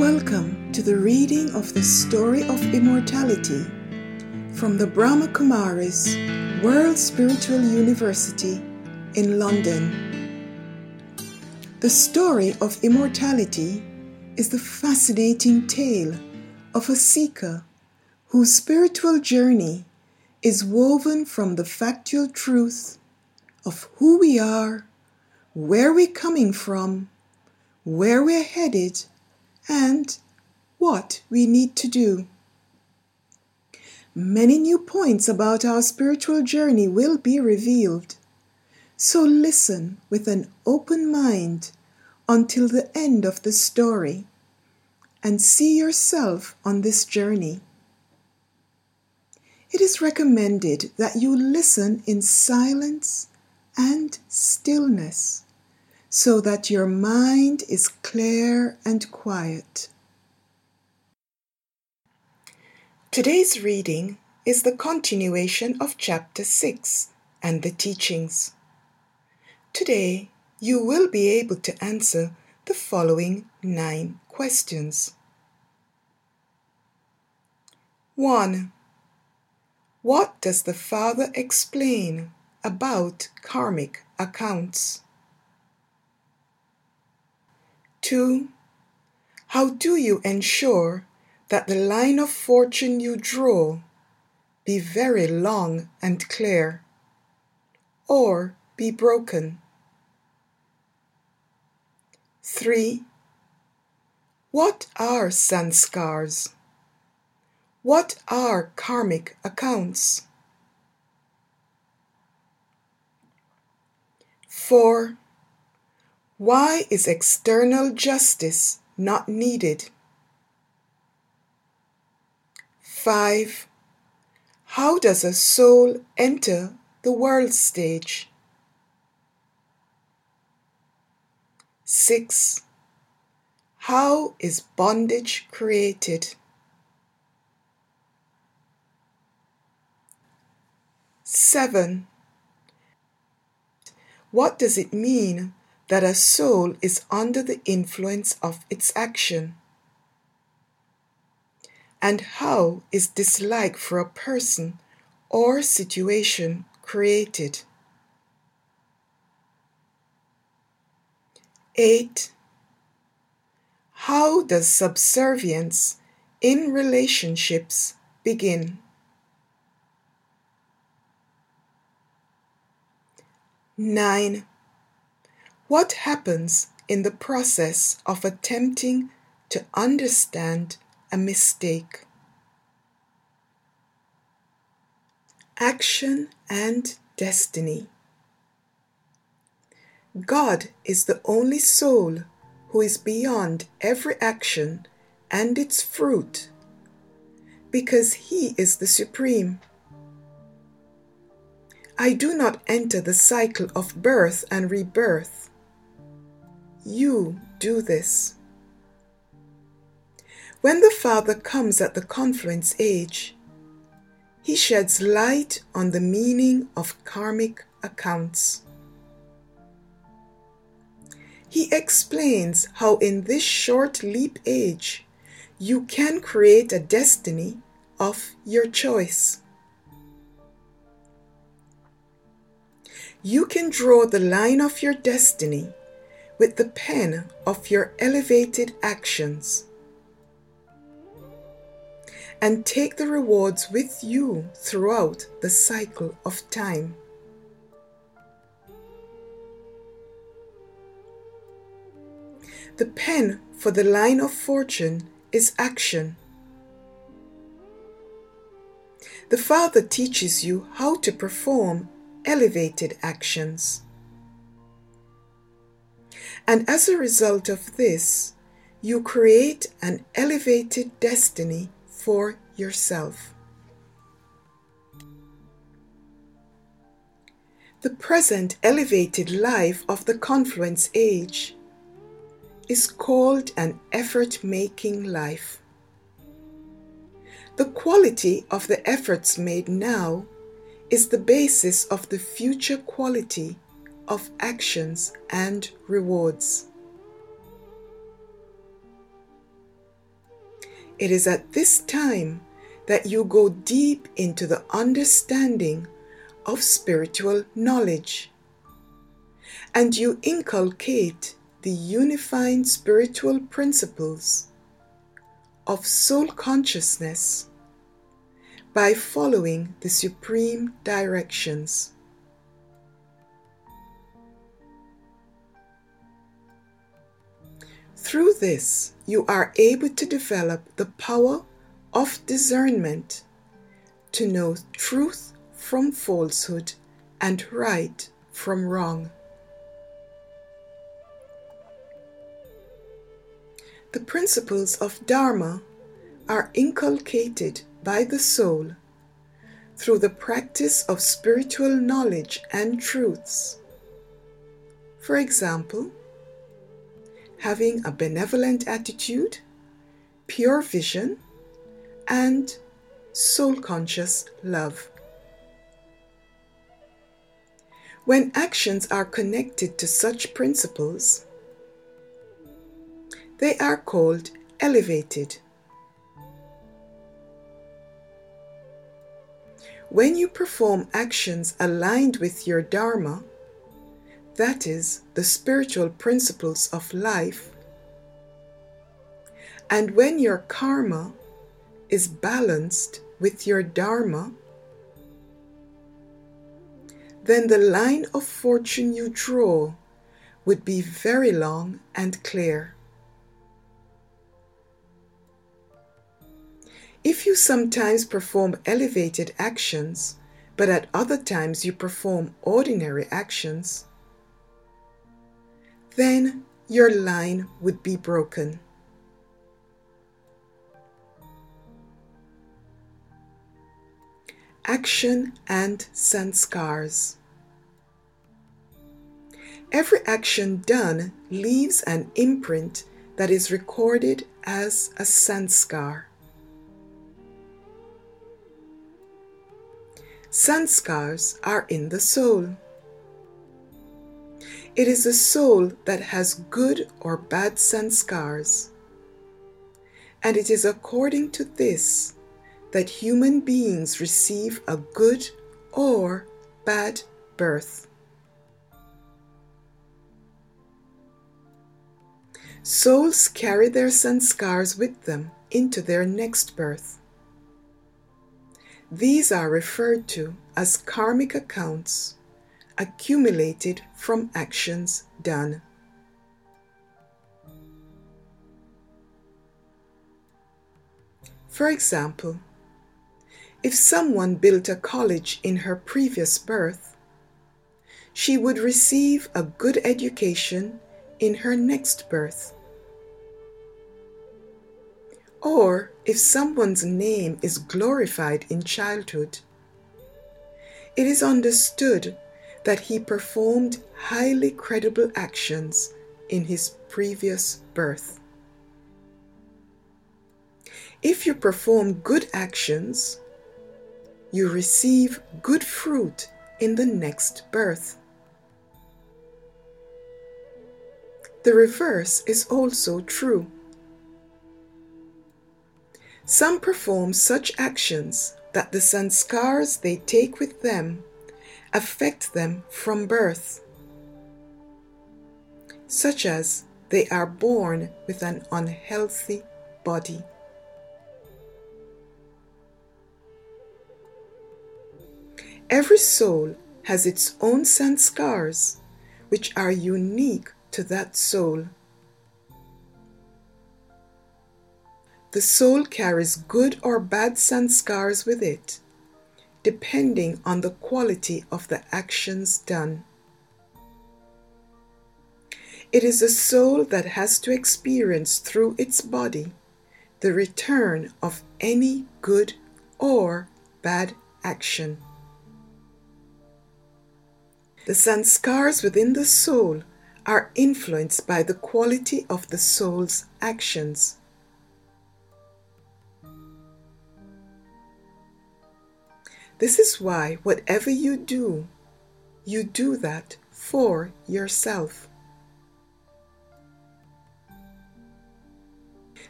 Welcome to the reading of the story of immortality from the Brahma Kumaris World Spiritual University in London. The story of immortality is the fascinating tale of a seeker whose spiritual journey is woven from the factual truth of who we are, where we're coming from, where we're headed, and what we need to do. Many new points about our spiritual journey will be revealed. So listen with an open mind until the end of the story and see yourself on this journey. It is recommended that you listen in silence and stillness so that your mind is clear and quiet. Today's reading is the continuation of chapter 6 and the teachings. Today, you will be able to answer the following nine questions. 1. What does the Father explain about karmic accounts? 2. How do you ensure that the line of fortune you draw be very long and clear, or be broken? 3. What are sanskars? What are karmic accounts? 4. Why is external justice not needed? 5. How does a soul enter the world stage? 6. How is bondage created? 7. What does it mean that a soul is under the influence of its action? And how is dislike for a person or situation created? 8. How does subservience in relationships begin? 9. What happens in the process of attempting to understand a mistake? Action and Destiny God is the only soul who is beyond every action and its fruit because He is the Supreme. I do not enter the cycle of birth and rebirth you do this. When the Father comes at the confluence age, he sheds light on the meaning of karmic accounts. He explains how in this short leap age you can create a destiny of your choice. You can draw the line of your destiny with the pen of your elevated actions and take the rewards with you throughout the cycle of time. The pen for the line of fortune is action. The Father teaches you how to perform elevated actions. And as a result of this, you create an elevated destiny for yourself. The present elevated life of the confluence age is called an effort making life. The quality of the efforts made now is the basis of the future quality of actions and rewards. It is at this time that you go deep into the understanding of spiritual knowledge and you inculcate the unifying spiritual principles of soul consciousness by following the supreme directions. Through this, you are able to develop the power of discernment to know truth from falsehood and right from wrong. The principles of Dharma are inculcated by the soul through the practice of spiritual knowledge and truths. For example, having a benevolent attitude, pure vision, and soul conscious love. When actions are connected to such principles, they are called elevated. When you perform actions aligned with your Dharma, that is, the spiritual principles of life, and when your karma is balanced with your Dharma, then the line of fortune you draw would be very long and clear. If you sometimes perform elevated actions, but at other times you perform ordinary actions, then your line would be broken. Action and sanskars. Every action done leaves an imprint that is recorded as a sanskar. Sanskars are in the soul. It is the soul that has good or bad sanskars. And it is according to this that human beings receive a good or bad birth. Souls carry their sanskars with them into their next birth. These are referred to as karmic accounts accumulated from actions done. For example, if someone built a college in her previous birth, she would receive a good education in her next birth. Or if someone's name is glorified in childhood, it is understood that he performed highly credible actions in his previous birth. If you perform good actions, you receive good fruit in the next birth. The reverse is also true. Some perform such actions that the sanskars they take with them affect them from birth, such as they are born with an unhealthy body. Every soul has its own sanskars, which are unique to that soul. The soul carries good or bad sanskars with it, depending on the quality of the actions done. It is the soul that has to experience through its body the return of any good or bad action. The sanskars within the soul are influenced by the quality of the soul's actions. This is why whatever you do, you do that for yourself.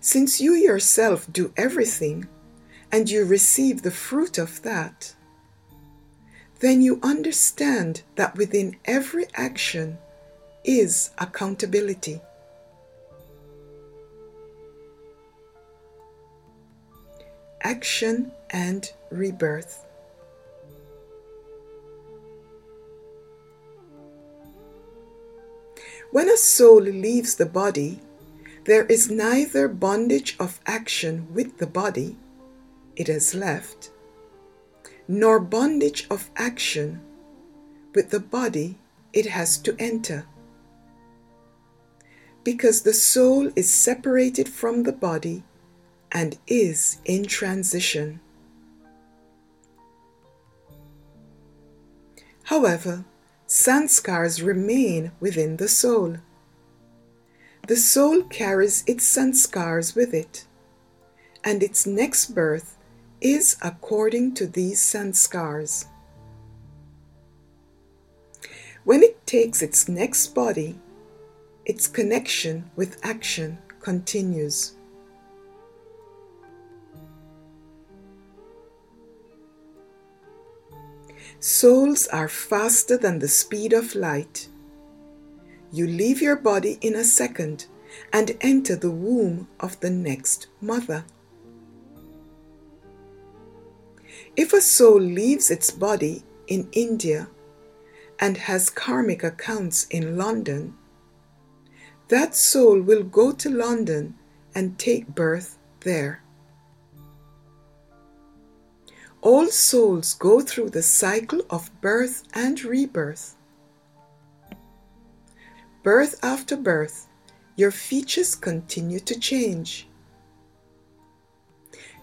Since you yourself do everything and you receive the fruit of that, then you understand that within every action is accountability. Action and rebirth. When a soul leaves the body, there is neither bondage of action with the body it has left, nor bondage of action with the body it has to enter. Because the soul is separated from the body and is in transition. However, sanskars remain within the soul. The soul carries its sanskars with it, and its next birth is according to these sanskars. When it takes its next body, its connection with action continues. Souls are faster than the speed of light. You leave your body in a second and enter the womb of the next mother. If a soul leaves its body in India and has karmic accounts in London, that soul will go to London and take birth there. All souls go through the cycle of birth and rebirth. Birth after birth, your features continue to change.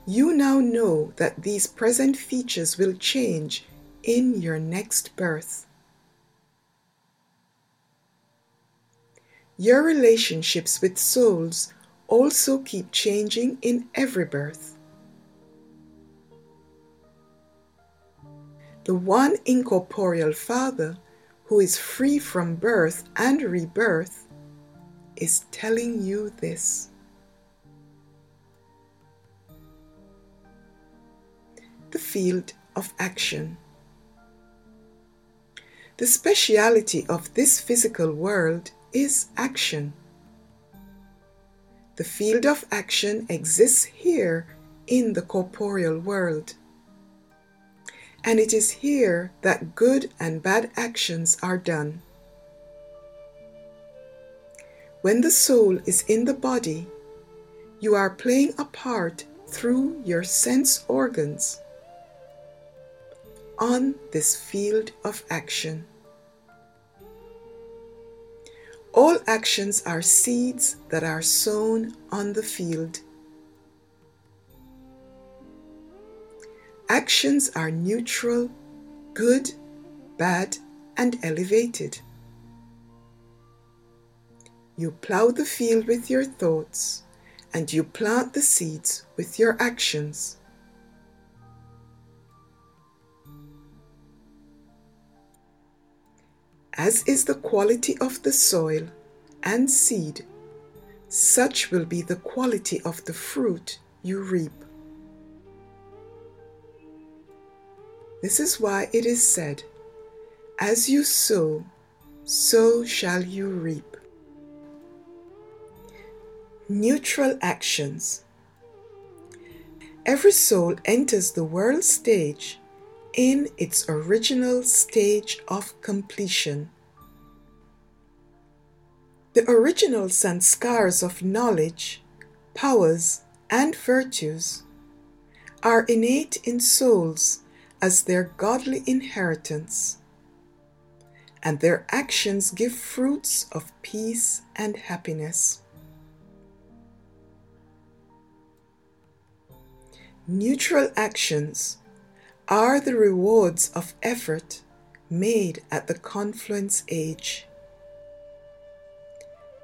You now know that these present features will change in your next birth. Your relationships with souls also keep changing in every birth. The one incorporeal Father, who is free from birth and rebirth, is telling you this. the field of action. The speciality of this physical world is action. The field of action exists here in the corporeal world. And it is here that good and bad actions are done. When the soul is in the body, you are playing a part through your sense organs on this field of action. All actions are seeds that are sown on the field. Actions are neutral, good, bad, and elevated. You plow the field with your thoughts, and you plant the seeds with your actions. As is the quality of the soil and seed, such will be the quality of the fruit you reap. This is why it is said, As you sow, so shall you reap. Neutral actions. Every soul enters the world stage in its original stage of completion. The original sanskars of knowledge, powers, and virtues are innate in souls as their godly inheritance, and their actions give fruits of peace and happiness. Neutral actions are the rewards of effort made at the confluence age.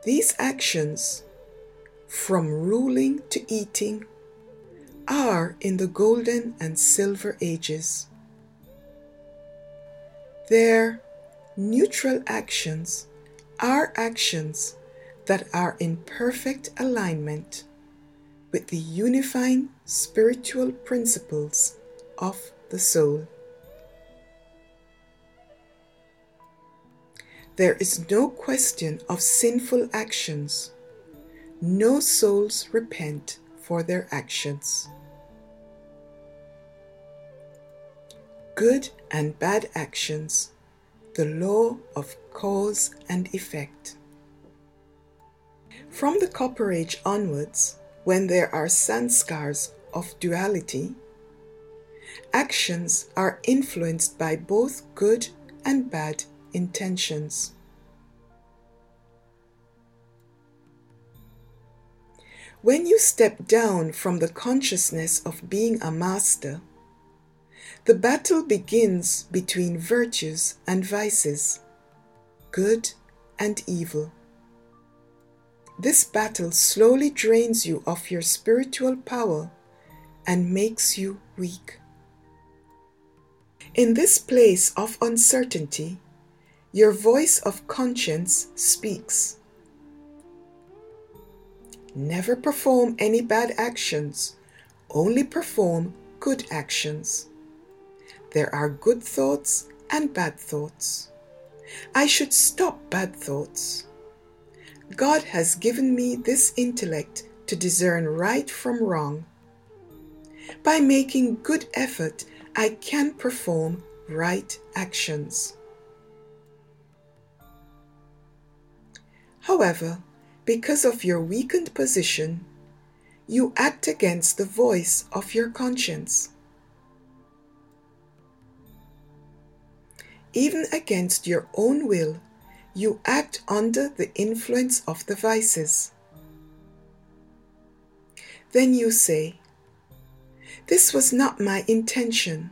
These actions, from ruling to eating, are in the golden and silver ages. Their neutral actions are actions that are in perfect alignment with the unifying spiritual principles of the soul. There is no question of sinful actions. No souls repent for their actions. Good and bad actions, the law of cause and effect. From the Copper Age onwards, when there are sanskars of duality, actions are influenced by both good and bad intentions. When you step down from the consciousness of being a master, the battle begins between virtues and vices, good and evil. This battle slowly drains you of your spiritual power and makes you weak. In this place of uncertainty, your voice of conscience speaks. Never perform any bad actions, only perform good actions. There are good thoughts and bad thoughts. I should stop bad thoughts. God has given me this intellect to discern right from wrong. By making good effort, I can perform right actions. However, because of your weakened position, you act against the voice of your conscience. Even against your own will, you act under the influence of the vices. Then you say, This was not my intention,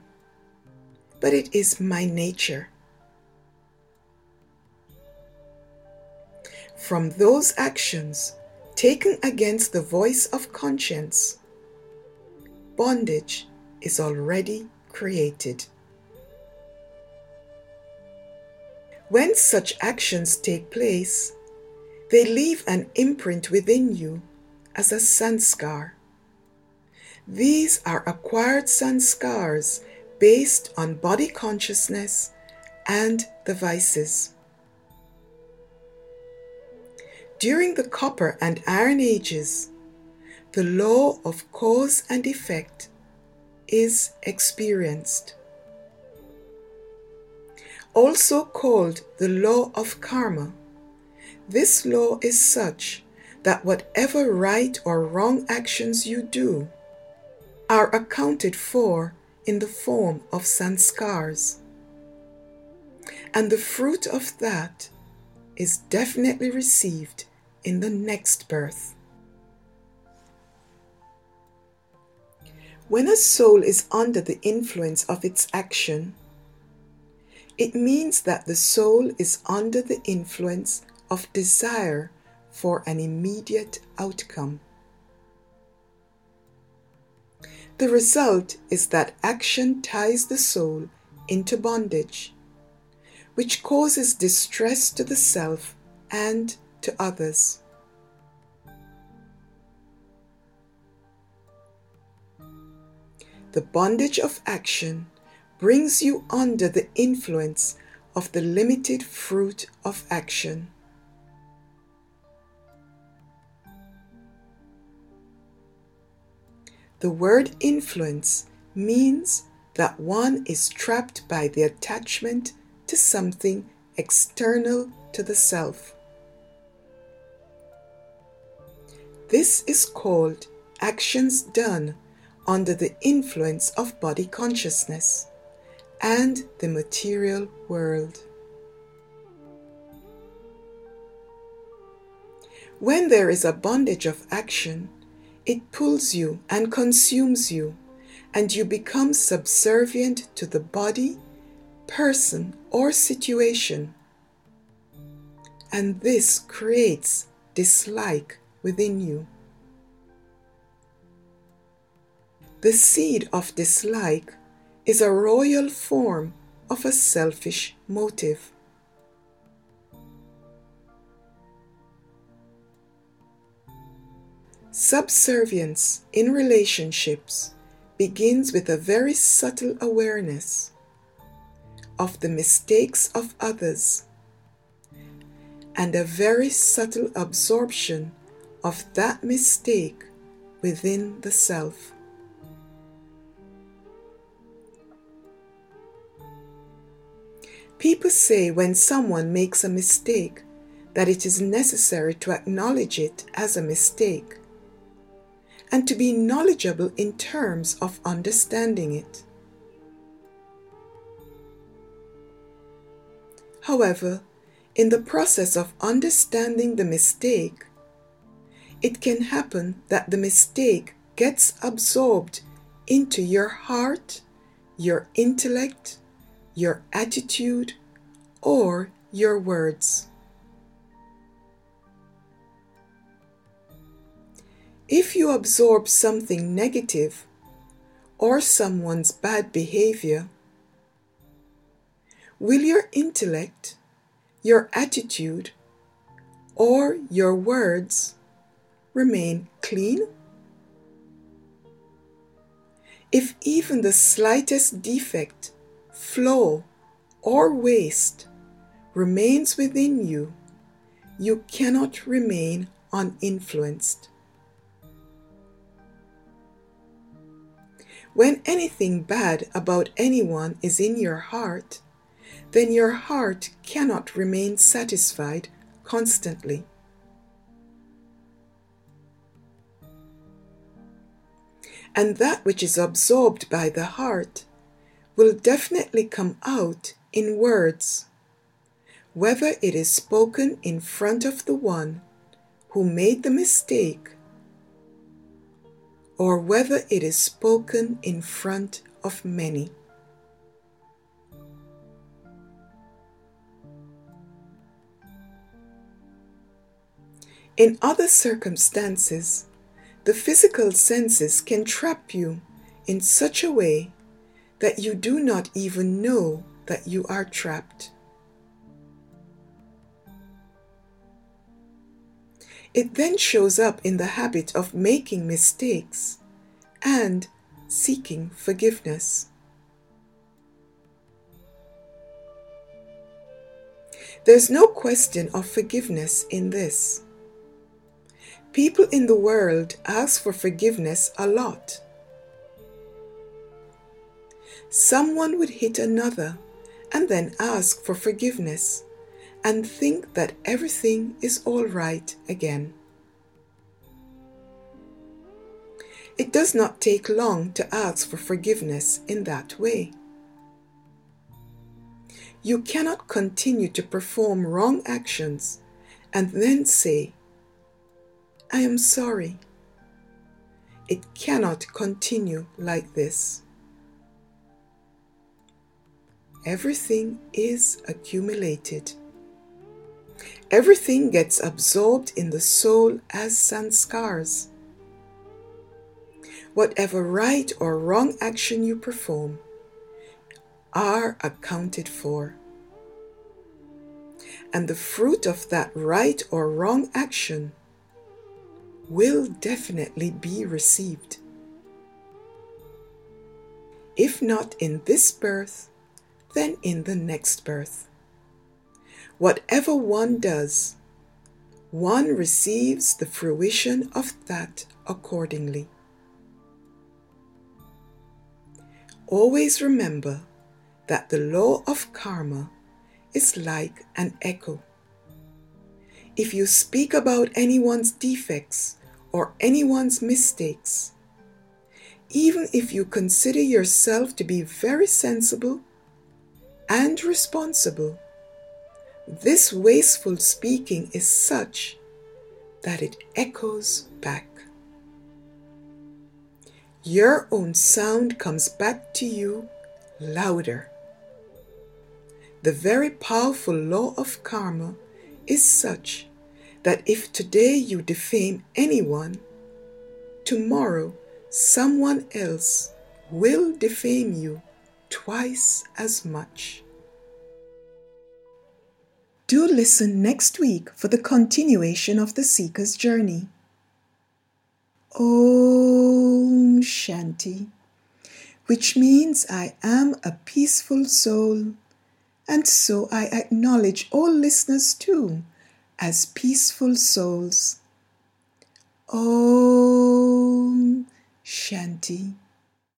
but it is my nature. From those actions taken against the voice of conscience, bondage is already created. When such actions take place, they leave an imprint within you as a sanskar. These are acquired sanskars based on body consciousness and the vices. During the Copper and Iron Ages, the law of cause and effect is experienced. Also called the law of karma, this law is such that whatever right or wrong actions you do are accounted for in the form of sanskars. And the fruit of that is definitely received in the next birth. When a soul is under the influence of its action, it means that the soul is under the influence of desire for an immediate outcome. The result is that action ties the soul into bondage, which causes distress to the self and to others. The bondage of action brings you under the influence of the limited fruit of action. The word influence means that one is trapped by the attachment to something external to the self. This is called actions done under the influence of body consciousness and the material world. When there is a bondage of action, it pulls you and consumes you, and you become subservient to the body, person, or situation. And this creates dislike within you. The seed of dislike is a royal form of a selfish motive. Subservience in relationships begins with a very subtle awareness of the mistakes of others and a very subtle absorption of that mistake within the self. People say when someone makes a mistake that it is necessary to acknowledge it as a mistake and to be knowledgeable in terms of understanding it. However, in the process of understanding the mistake, it can happen that the mistake gets absorbed into your heart, your intellect, your attitude, or your words. If you absorb something negative or someone's bad behavior, will your intellect, your attitude, or your words remain clean? If even the slightest defect, flaw, or waste remains within you, you cannot remain uninfluenced. When anything bad about anyone is in your heart, then your heart cannot remain satisfied constantly. And that which is absorbed by the heart will definitely come out in words, whether it is spoken in front of the one who made the mistake or whether it is spoken in front of many. In other circumstances, the physical senses can trap you in such a way that you do not even know that you are trapped. It then shows up in the habit of making mistakes and seeking forgiveness. There's no question of forgiveness in this. People in the world ask for forgiveness a lot. Someone would hit another and then ask for forgiveness and think that everything is all right again. It does not take long to ask for forgiveness in that way. You cannot continue to perform wrong actions and then say, I am sorry. It cannot continue like this. Everything is accumulated. Everything gets absorbed in the soul as sanskars. Whatever right or wrong action you perform are accounted for. And the fruit of that right or wrong action will definitely be received. If not in this birth, then in the next birth. Whatever one does, one receives the fruition of that accordingly. Always remember that the law of karma is like an echo. If you speak about anyone's defects or anyone's mistakes, even if you consider yourself to be very sensible and responsible, this wasteful speaking is such that it echoes back. Your own sound comes back to you louder. The very powerful law of karma is such that if today you defame anyone, tomorrow someone else will defame you twice as much. Do listen next week for the continuation of the Seeker's Journey. Om Shanti, which means I am a peaceful soul, and so I acknowledge all listeners too as peaceful souls. Om Shanti.